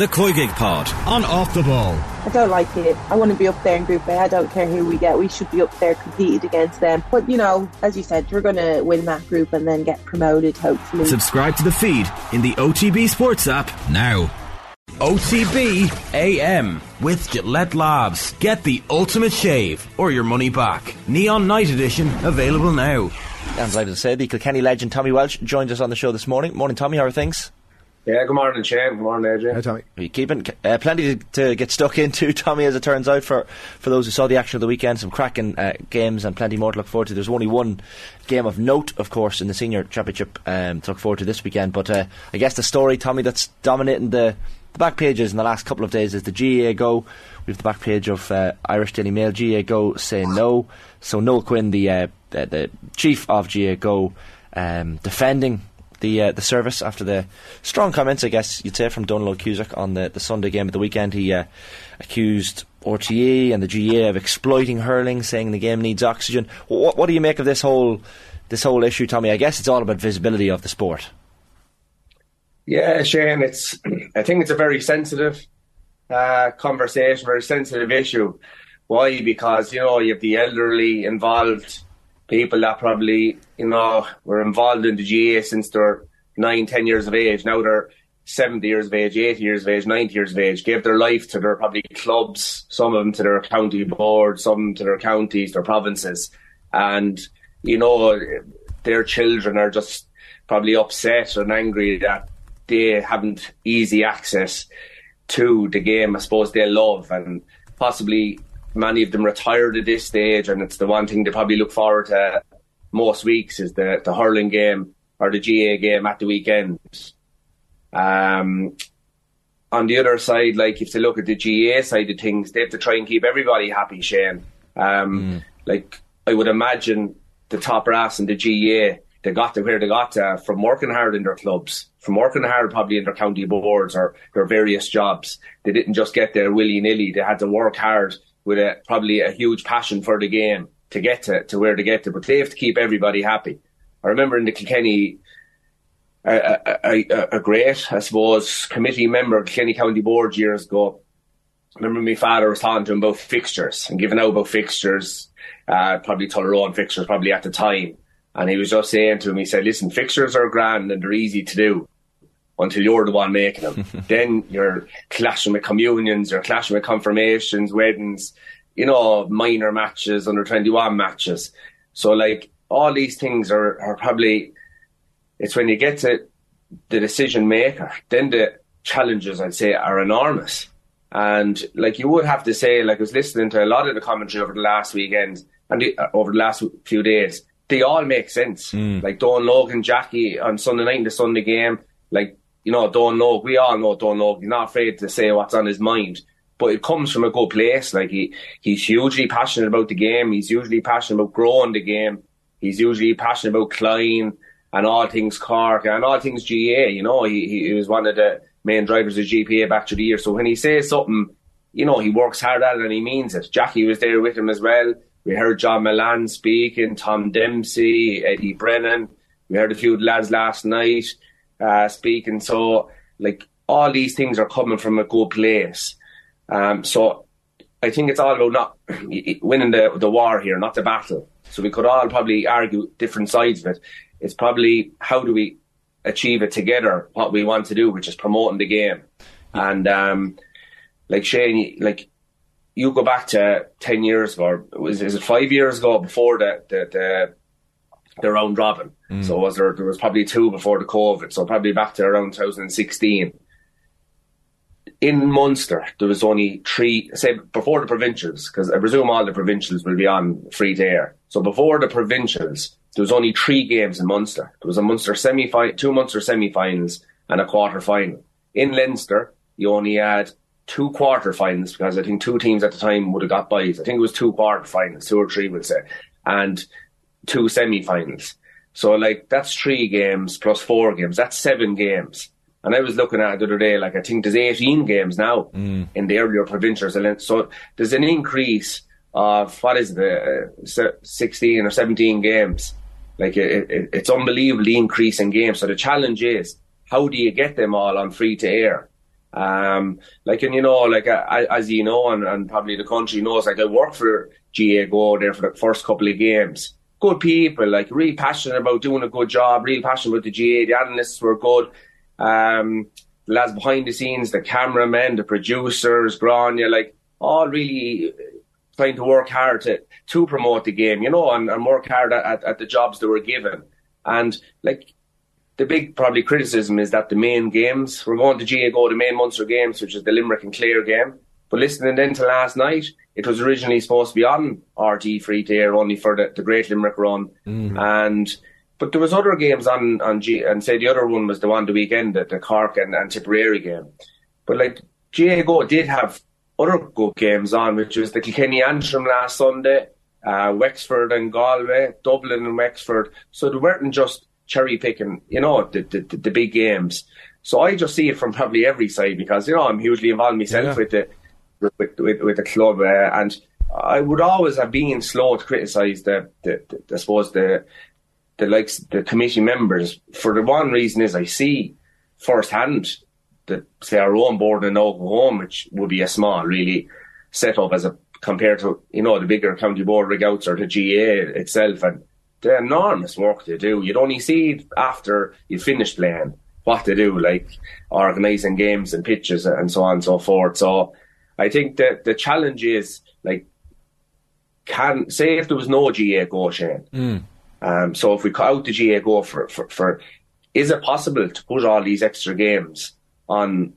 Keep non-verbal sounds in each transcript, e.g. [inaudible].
the COYBIG Pod on Off the Ball. I don't like it. I want to be up there in Group A. I don't care who we get. We should be up there competing against them. But, you know, as you said, we're going to win that group and then get promoted, hopefully. Subscribe to the feed in the OTB Sports app now. OTB AM with Gillette Labs. Get the ultimate shave or your money back. Neon Night Edition available now. I'm delighted to say the Kilkenny legend Tommy Walsh joined us on the show this morning. Morning, Tommy. How are things? Yeah, good morning, Shane. Good morning, AJ. Hi, Tommy. Are you keeping uh, plenty to, to, get stuck into, [laughs] Tommy, as it turns out, for, for those who saw the action of the weekend. Some cracking uh, games and plenty more to look forward to. There's only one game of note, of course, in the senior championship um, to look forward to this weekend. But uh, I guess the story, Tommy, that's dominating the, the back pages in the last couple of days is the GAA go. We have the back page of uh, Irish Daily Mail. GAA go say no. So Noel Quinn, the, uh, the, the chief of GAA go, um, defending the uh, the service after the strong comments, I guess you'd say, from Dónal Óg Cusack on the, the Sunday game at the weekend. He uh, accused RTE and the GAA of exploiting hurling, saying the game needs oxygen. What, what do you make of this whole this whole issue, Tommy? I guess it's all about visibility of the sport. Yeah, Shane, it's [clears throat] I think it's a very sensitive uh, conversation, very sensitive issue. Why? Because you know you have the elderly involved people that probably, you know, were involved in the GAA since they're nine, ten years of age. Now they're 70 years of age, 80 years of age, 90 years of age, gave their life to their probably clubs, some of them to their county board, some to their counties, their provinces. And, you know, their children are just probably upset and angry that they haven't easy access to the game I suppose they love and possibly many of them retired at this stage, and it's the one thing they probably look forward to most weeks is the, the hurling game or the GAA game at the weekend. Um, on the other side, like if they look at the GAA side of things, they have to try and keep everybody happy, Shane. Um, mm. Like I would imagine the top brass in the GAA, they got to where they got to from working hard in their clubs, from working hard probably in their county boards or their various jobs. They didn't just get there willy nilly. They had to work hard with a, probably a huge passion for the game to get to, to where to get to, but they have to keep everybody happy. I remember in the Kilkenny, a, a, a, a great, I suppose, committee member Kilkenny County Board years ago. I remember my father was talking to him about fixtures and giving out about fixtures, uh, probably Tullaroan fixtures, probably at the time. And he was just saying to him, he said, listen, fixtures are grand and they're easy to do until you're the one making them. [laughs] then you're clashing with communions, you're clashing with confirmations, weddings, you know, minor matches, under 21 matches. So, like, all these things are, are probably, it's when you get to the decision maker, then the challenges, I'd say, are enormous. And, like, you would have to say, like, I was listening to a lot of the commentary over the last weekend and the, uh, over the last few days. They all make sense. Mm. Like Don Logan, Jackie on Sunday night in the Sunday game, like you know, Dónal Óg, we all know Dónal Óg, he's not afraid to say what's on his mind. But it comes from a good place. Like he, he's hugely passionate about the game. He's usually passionate about growing the game. He's usually passionate about Cloyne and all things Cork and all things GAA. You know, he, he was one of the main drivers of GPA back through the year. So when he says something, you know, he works hard at it and he means it. Jackie was there with him as well. We heard John Mullane speaking, Tom Dempsey, Eddie Brennan. We heard a few lads last night uh, speaking. So, like, all these things are coming from a good place. Um, so, I think it's all about not [clears throat] winning the, the war here, not the battle. So, we could all probably argue different sides of it. It's probably how do we achieve it together, what we want to do, which is promoting the game. And, um, like Shane, like, you go back to 10 years ago, was, is it five years ago before the, the, the the round robin. Mm. So was there there was probably two before the COVID, so probably back to around 2016. In Munster, there was only three, say before the provincials, because I presume all the provincials will be on free to air. So before the provincials, there was only three games in Munster. There was a Munster semi two Munster semi-finals and a quarter final. In Leinster, you only had two quarter finals because I think two teams at the time would have got buys. I think it was two quarter finals, two or three, we'll say. And two semi-finals. So like that's three games plus four games. That's seven games. And I was looking at it the other day, like I think there's 18 games now mm. in the earlier provincials. So there's an increase of what is it, uh, 16 or 17 games. Like it, it, it's unbelievably increasing games. So the challenge is how do you get them all on free to air? Um, like and you know, like uh, as you know, and, and probably the country knows, like I worked for GAA Go there for the first couple of games. Good people, like really passionate about doing a good job, really passionate about the GAA. The analysts were good. Um, the lads behind the scenes, the cameramen, the producers, Gráinne, like all really trying to work hard to to promote the game, you know, and, and work hard at, at the jobs they were given. And like the big probably criticism is that the main games we're going to GAA Go the main Munster games, which is the Limerick and Clare game. But listening then to last night, it was originally supposed to be on RTÉ free to air only for the, the Great Limerick run, mm. and but there was other games on on G, and say the other one was the one the weekend, the, the Cork and, and Tipperary game. But like GAA Go did have other good games on, which was the Kilkenny Antrim last Sunday, uh, Wexford and Galway, Dublin and Wexford. So they weren't just cherry picking, you know, the, the, the, big games. So I just see it from probably every side because, you know, I'm hugely involved myself yeah. with the with, with, with the club. Uh, and I would always have been slow to criticise the, the, the, I suppose, the, the likes, the committee members for the one reason is I see firsthand that, say, our own board in Tullaroan, which would be a small, really, set up as a compared to, you know, the bigger county board regouts or the GAA itself. And the enormous work they do. You'd only see after you finish playing what they do, like organising games and pitches and so on and so forth. So I think that the challenge is like, can say if there was no GAA Go, Shane. Mm. Um, so if we cut out the GAA Go for, for, for, is it possible to put all these extra games on,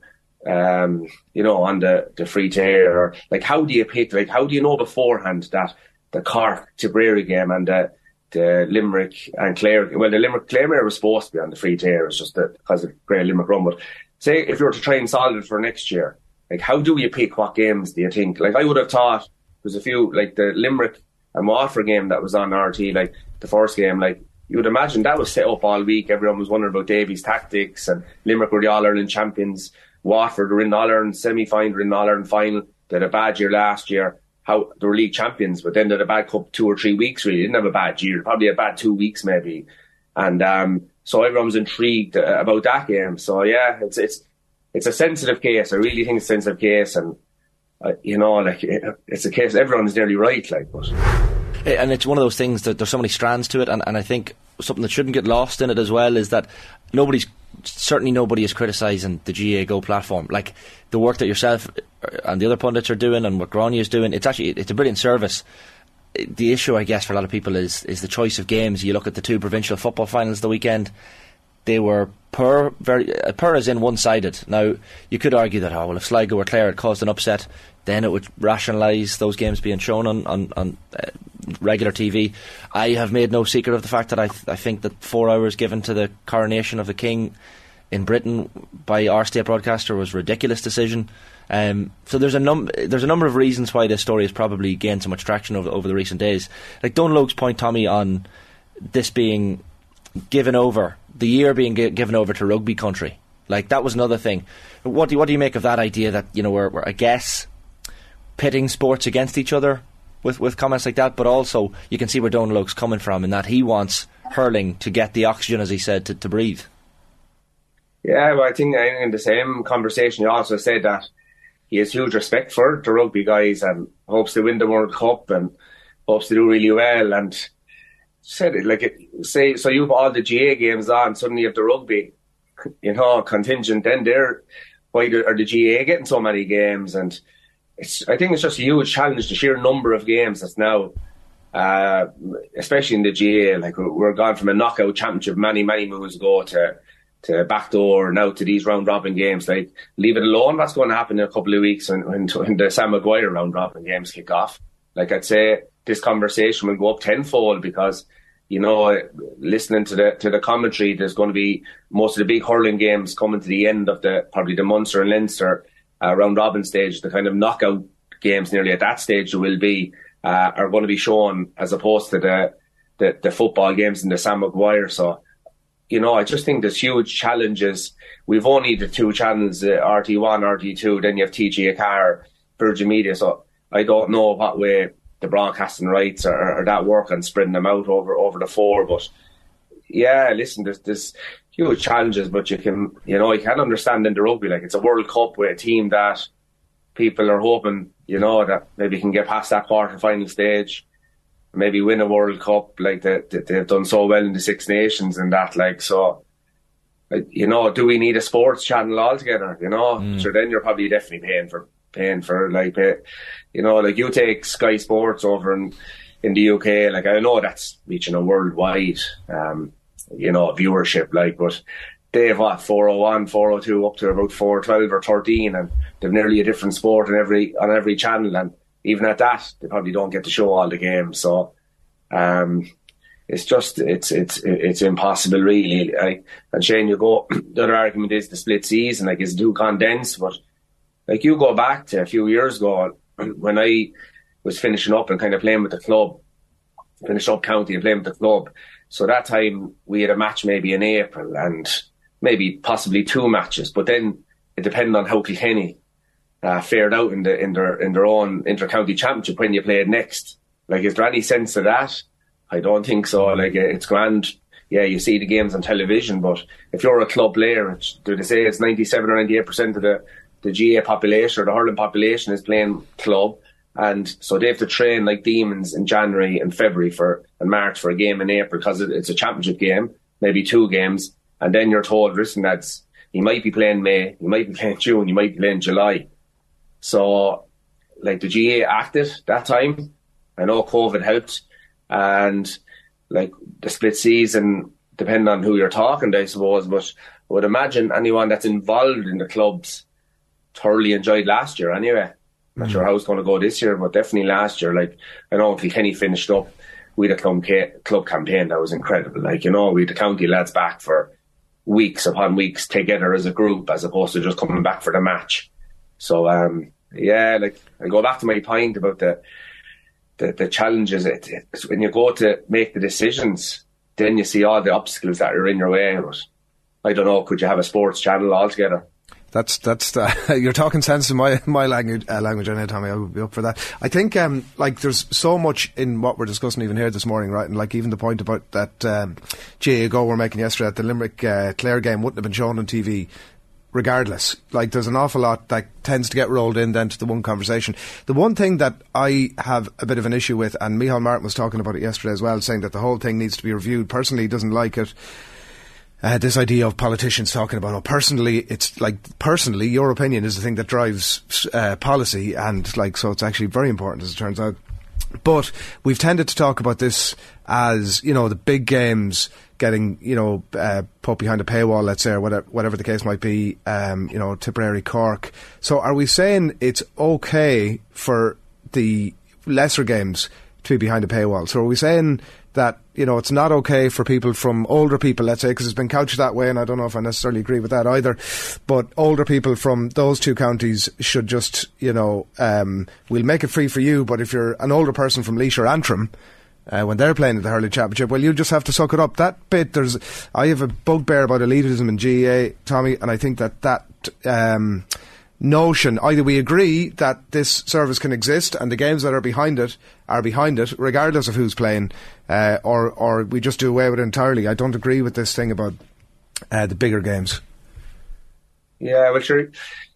um, you know, on the, the free to air or like how do you pick, like how do you know beforehand that the Cork Tipperary game and the, the Limerick and Clare, well, the Limerick Claremore was supposed to be on the free to air, it's just that because of Great Limerick run. But say if you were to try and solve it for next year, like how do you pick what games do you think? Like I would have thought there's a few like the Limerick and Waterford game that was on RTÉ, like the first game, like you would imagine that was set up all week. Everyone was wondering about Davy's tactics and Limerick were the All Ireland champions. Waterford were in All Ireland semi final, in All Ireland final. They had a bad year last year. How they were league champions, but then they had a bad cup two or three weeks. Really, they didn't have a bad year. Probably a bad two weeks maybe. And um, so everyone was intrigued uh, about that game. So yeah, it's it's it's a sensitive case. I really think it's a sensitive case, and uh, you know, like it, it's a case everyone's nearly right, like, but. And it's one of those things that there's so many strands to it, and, and I think something that shouldn't get lost in it as well is that nobody's certainly nobody is criticising the GAA Go platform. Like the work that yourself and the other pundits are doing, and what Gráinne is doing, it's actually it's a brilliant service. The issue, I guess, for a lot of people is is the choice of games. You look at the two provincial football finals the weekend; they were per very uh, as in one sided. Now you could argue that oh well, if Sligo or Clare had caused an upset, then it would rationalise those games being shown on on, on uh, regular TV. I have made no secret of the fact that I th- I think that four hours given to the coronation of the king in Britain by our state broadcaster was a ridiculous decision. Um, so there's a num there's a number of reasons why this story has probably gained so much traction over over the recent days. Like Dónal Óg's point, Tommy, on this being given over, the year being given over to rugby country. Like that was another thing. What do what do you make of that idea that you know we're, we're I guess pitting sports against each other with with comments like that, but also you can see where Dónal Óg's coming from in that he wants hurling to get the oxygen, as he said, to, to breathe. Yeah, well, I think in the same conversation, he also said that he has huge respect for the rugby guys and hopes to win the World Cup and hopes to do really well. And said it like it, say so you have all the GAA games on, suddenly you have the rugby, you know, contingent. Then there, why are the GAA getting so many games? And it's I think it's just a huge challenge the sheer number of games that's now. Uh, especially in the GAA like we're gone from a knockout championship many, many moons ago to to backdoor now to these round robin games. Like leave it alone. What's going to happen in a couple of weeks when, when, when the Sam Maguire round robin games kick off? Like I'd say this conversation will go up tenfold because you know, listening to the to the commentary, there's going to be most of the big hurling games coming to the end of the probably the Munster and Leinster uh, round robin stage. The kind of knockout games nearly at that stage will be uh, are going to be shown as opposed to the the, the football games in the Sam Maguire. So, you know, I just think there's huge challenges. We've only the two channels, uh, RT1, RT2, then you have TG4, Virgin Media. So I don't know what way the broadcasting rights or, or that work and spreading them out over over the four. But yeah, listen, there's, there's huge challenges, but you can, you know, you can understand in the rugby, like it's a World Cup with a team that people are hoping, you know, that maybe can get past that quarter final stage, maybe win a World Cup, like they, they've done so well in the Six Nations and that, like, so, you know, do we need a sports channel altogether? You know, mm. so then you're probably definitely paying for, paying for, like, pay, you know, like you take Sky Sports over in, in the UK, like, I know that's reaching a worldwide, um, you know, viewership, like, but they have what, 401, 402 up to about 412 or 13 and they've nearly a different sport on every, on every channel. And even at that, they probably don't get to show all the games. So, um, it's just, it's, it's, it's impossible really. I, and Shane, you go, [clears throat] the other argument is the split season, like it's too condensed, but like you go back to a few years ago when I was finishing up and kind of playing with the club, finished up county and playing with the club so that time we had a match maybe in April and maybe possibly two matches, but then it depended on how Kilkenny uh, fared out in the in their in their own inter-county championship when you played next. Like, is there any sense of that? I don't think so. Like, it's grand. Yeah, you see the games on television, but if you're a club player, do they say it's 97 or 98 percent of the the GAA population or the hurling population is playing club? And so they have to train like demons in January and February for and March for a game in April because it's a championship game, maybe two games. And then you're told, listen, that's you might be playing May, you might be playing June, you might be playing July. So, like the GAA acted that time. I know COVID helped, and like the split season, depending on who you're talking to, I suppose. But I would imagine anyone that's involved in the clubs thoroughly enjoyed last year anyway. Not sure how it's going to go this year, but definitely last year. Like I know Kilkenny finished up with a club, club campaign that was incredible. Like you know, we had the county lads back for weeks upon weeks together as a group, as opposed to just coming back for the match. So um, yeah, like I go back to my point about the the, the challenges. It, it's when you go to make the decisions, then you see all the obstacles that are in your way. But I don't know, could you have a sports channel altogether? That's that's the, [laughs] you're talking sense in my my language uh, language on it, Tommy. I would be up for that. I think um, like there's so much in what we're discussing even here this morning, right? And like even the point about that um, GAA go we're making yesterday at the Limerick uh, Clare game wouldn't have been shown on TV regardless. Like there's an awful lot that tends to get rolled in then to the one conversation. The one thing that I have a bit of an issue with, and Micheál Martin was talking about it yesterday as well, saying that the whole thing needs to be reviewed. Personally, he doesn't like it uh, this idea of politicians talking about, oh, personally, it's like, personally, your opinion is the thing that drives uh, policy, and like, so it's actually very important as it turns out. But we've tended to talk about this as, you know, the big games getting, you know, uh, put behind a paywall, let's say, or whatever, whatever the case might be, um, you know, Tipperary, Cork. So are we saying it's okay for the lesser games to be behind a paywall? So are we saying that you know it's not okay for people from older people, let's say, because it's been couched that way, and I don't know if I necessarily agree with that either. But older people from those two counties should just, you know, um, we'll make it free for you. But if you're an older person from Laois or Antrim, uh, when they're playing at the hurling championship, well, you just have to suck it up. That bit, there's, I have a bugbear about elitism in GAA, Tommy, and I think that that. Um, notion. Either we agree that this service can exist and the games that are behind it are behind it, regardless of who's playing, uh, or or we just do away with it entirely. I don't agree with this thing about uh, the bigger games. Yeah, well, sure.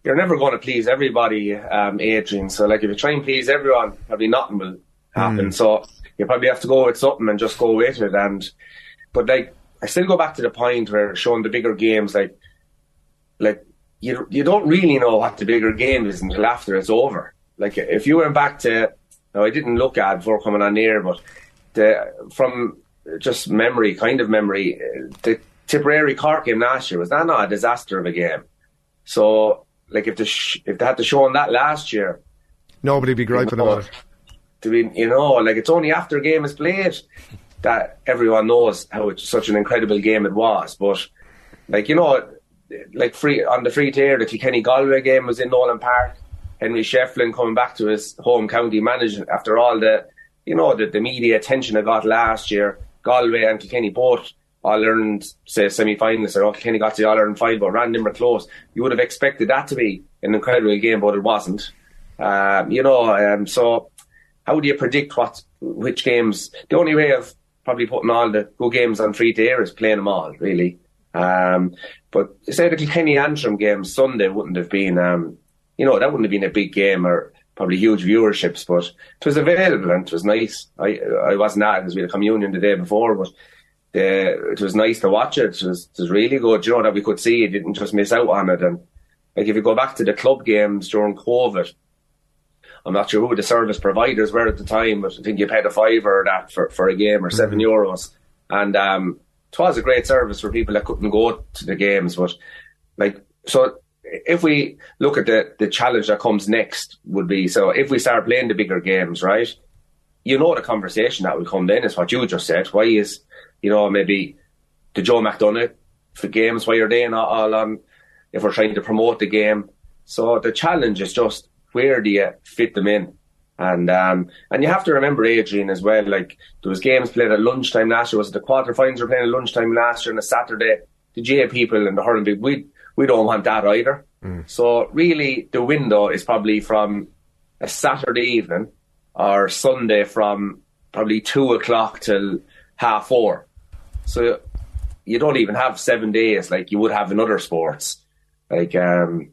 You're never going to please everybody, um, Adrian. So, like, if you try and please everyone, probably nothing will happen. Mm. So, you probably have to go with something and just go with it. And, but like, I still go back to the point where showing the bigger games, like, like you you don't really know what the bigger game is until after it's over. Like if you went back to, now I didn't look at before coming on here, but the from just memory, kind of memory, the Tipperary Cork game last year was that not a disaster of a game? So like if the sh- if they had to show on that last year, nobody be griping about it. To be, you know, like it's only after a game is played that everyone knows how it's such an incredible game it was. But like you know, like free on the free tier, the Kilkenny Galway game was in Nowlan Park. Henry Shefflin coming back to his home county management after all the, you know, the, the media attention I got last year. Galway and Kilkenny both All Ireland, say semi finalists, or oh, Kilkenny got to the All Ireland final, but random or close. You would have expected that to be an incredible game, but it wasn't. Um, you know, um, so how do you predict what which games? The only way of probably putting all the good games on free air is playing them all, really. Um, but say the Kilkenny Antrim game Sunday wouldn't have been, um, you know, that wouldn't have been a big game or probably huge viewerships, but it was available and it was nice. I I wasn't at it because we had a communion the day before, but the, it was nice to watch it. It was, it was really good, you know, that we could see it, didn't just miss out on it. And like if you go back to the club games during COVID, I'm not sure who the service providers were at the time, but I think you paid a fiver or that for, for a game or 7 mm-hmm. euros. And um, was a great service for people that couldn't go to the games. But like, so if we look at the, the challenge that comes next would be, so if we start playing the bigger games, right? You know the conversation that will come then is what you just said. Why is, you know, maybe the Joe McDonagh for games, why are they not all on if we're trying to promote the game? So the challenge is just where do you fit them in? And um, and you have to remember Adrian as well. Like there was games played at lunchtime last year. Was it the quarterfinals were playing at lunchtime last year on a Saturday? The GAA people and the hurling big we we don't want that either. Mm. So really, the window is probably from a Saturday evening or Sunday from probably two o'clock till half four. So you don't even have seven days like you would have in other sports. Like um,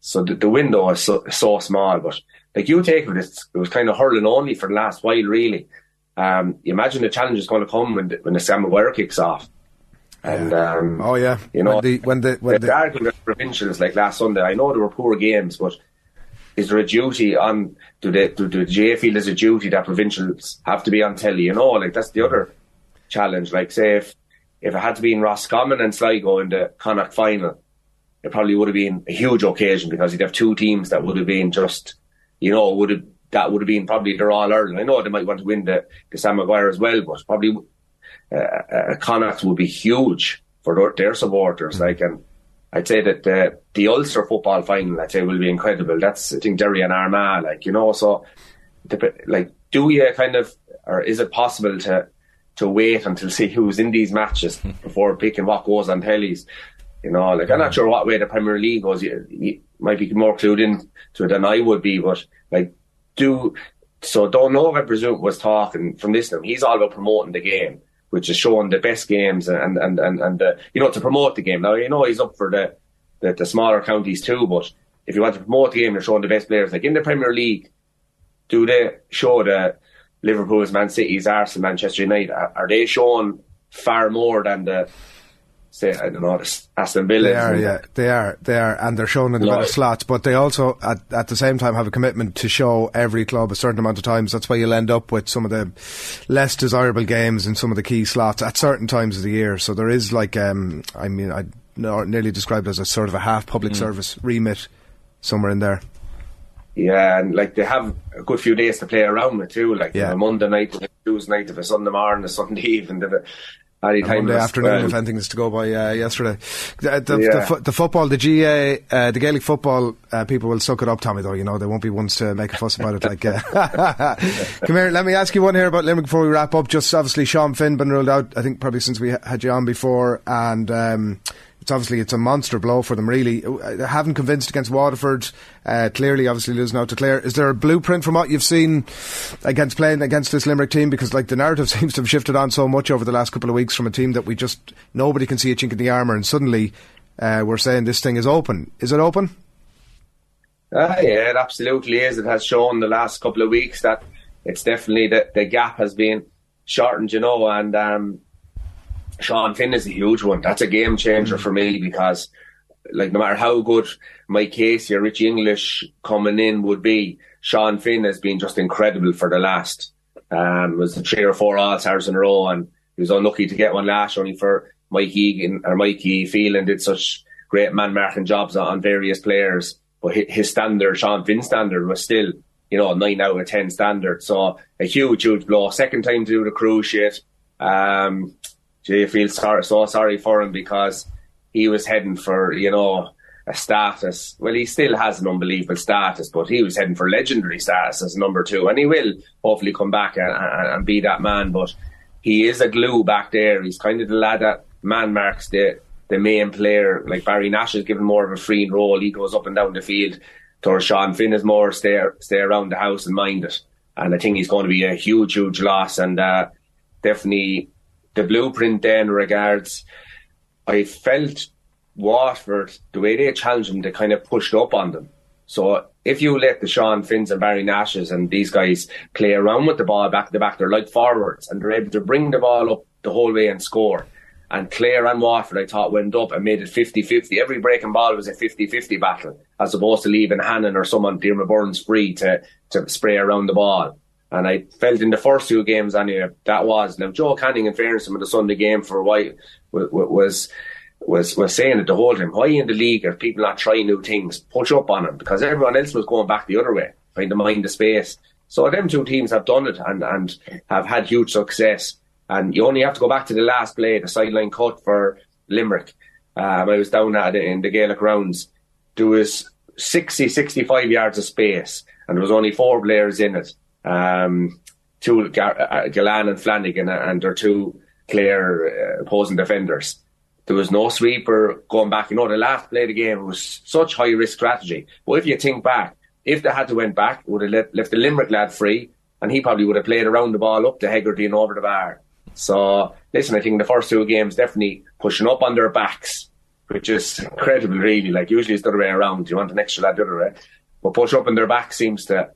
so the, the window is so, so, small, but like you take it, it was kind of hurling only for the last while, really. Um, you imagine the challenge is going to come when the, when the Sam Maguire kicks off. And um, oh yeah, you know when the when the when the, the argument provincials like last Sunday, I know there were poor games, but is there a duty on do the do the GAA feel there's a duty that provincials have to be on telly? You know, like that's the other challenge. Like say if if it had to be in Roscommon and Sligo in the Connacht final, it probably would have been a huge occasion because you'd have two teams that would have been just, you know, would have that would have been probably their all Ireland. I know they might want to win the, the Sam Maguire as well, but probably uh, uh, Connacht would be huge for their, their supporters. Mm-hmm. Like, and I'd say that the, the Ulster football final, I'd say, will be incredible. That's I think Derry and Armagh, like you know. So, the, like, do you kind of, or is it possible to to wait until [laughs] see who's in these matches before picking what goes on tellies? You know, like I'm not sure what way the Premier League goes. You, you might be more clued in to it than I would be, but like, do so. Don't know if I presume was talking from this. He's all about promoting the game, which is showing the best games and and and and the, you know to promote the game. Now you know he's up for the, the the smaller counties too, but if you want to promote the game, you're showing the best players. Like in the Premier League, do they show the Liverpool's, Man City's, Arsenal, Manchester United? Are, are they showing far more than the say I don't know Aston Villa. They are, yeah, they are, they are, and they're shown in the better slots. But they also, at, at the same time, have a commitment to show every club a certain amount of times. That's why you'll end up with some of the less desirable games in some of the key slots at certain times of the year. So there is like, um, I mean, I nearly described it as a sort of a half public mm. service remit somewhere in there. Yeah, and like they have a good few days to play around with too. Like yeah. Monday night, a Tuesday night, if a Sunday morning, a Sunday [laughs] evening, any time Monday afternoon, if anything is to go by uh, yesterday. The, the, yeah. the, the, football, the GAA, uh, the Gaelic football uh, people will suck it up, Tommy, though, you know, they won't be ones to make a fuss about it. Like, uh, [laughs] Come here, let me ask you one here about Limerick before we wrap up. Just obviously, Sean Finn been ruled out, I think probably since we had you on before, and um, it's obviously it's a monster blow for them. Really, uh, haven't convinced against Waterford. Uh, clearly, obviously losing out to Clare. Is there a blueprint from what you've seen against playing against this Limerick team? Because like the narrative [laughs] seems to have shifted on so much over the last couple of weeks from a team that we just nobody can see a chink in the armour, and suddenly uh, we're saying this thing is open. Is it open? Uh, yeah, it absolutely is. It has shown the last couple of weeks that it's definitely that the gap has been shortened, you know, and um, Sean Finn is a huge one. That's a game changer mm. for me because, like, no matter how good Mike Casey or Richie English coming in would be, Sean Finn has been just incredible for the last. Um, was three or four All Stars in a row, and he was unlucky to get one last only for Mike Egan or Mikey Phelan did such great man marking jobs on various players. But his standard, Sean Finn standard, was still, you know, nine out of ten standard. So a huge, huge blow. Second time to do the cruciate. Um, Jay feels sorry, so sorry for him because he was heading for, you know, a status. Well, he still has an unbelievable status, but he was heading for legendary status as number two, and he will hopefully come back and, and, and be that man. But he is a glue back there. He's kind of the lad that man marks the the main player. Like Barry Nash is given more of a free role. He goes up and down the field. Towards Sean Finn is more stay stay around the house and mind it. And I think he's going to be a huge, huge loss. And uh, definitely the blueprint then regards I felt Waterford, the way they challenged them, they kind of pushed up on them. So if you let the Sean Finns and Barry Nashes and these guys play around with the ball back to the back, they're like forwards and they're able to bring the ball up the whole way and score. And Clare and Waterford, I thought, went up and made it 50 50. Every breaking ball was a 50 50 battle, as opposed to leaving Hannon or someone, Diarmaid Byrnes, free to, to spray around the ball. And I felt in the first two games, anyway, that was. Now, Joe Canning, in fairness, with the Sunday game for a while, was was was saying it the whole time. Why in the league are people not trying new things? Push up on them because everyone else was going back the other way, trying to mind the space. So them two teams have done it and, and have had huge success. And you only have to go back to the last play, the sideline cut for Limerick. Um, I was down at it in the Gaelic Grounds. There was 60, 65 yards of space, and there was only four players in it. Um, two uh, Gillane and Flanagan, and their two clear uh, opposing defenders. There was no sweeper going back. You know, the last play of the game was such high risk strategy. But if you think back, if they had to went back, would have left, left the Limerick lad free, and he probably would have played around the ball up to Hegarty and over the bar. So, listen, I think the first two games definitely pushing up on their backs, which is incredible, really. Like, usually it's the other way around. You want an extra lad the other way. But push up on their back seems to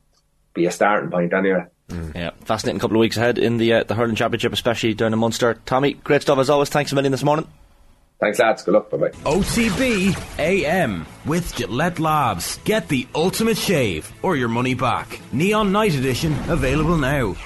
be a starting point anyway. Mm. Yeah, fascinating couple of weeks ahead in the uh, the hurling championship, especially down in Munster. Tommy, great stuff as always. Thanks a million this morning. Thanks, lads. Good luck. Bye bye. OTB AM with Gillette Labs. Get the ultimate shave or your money back. Neon Night Edition available now.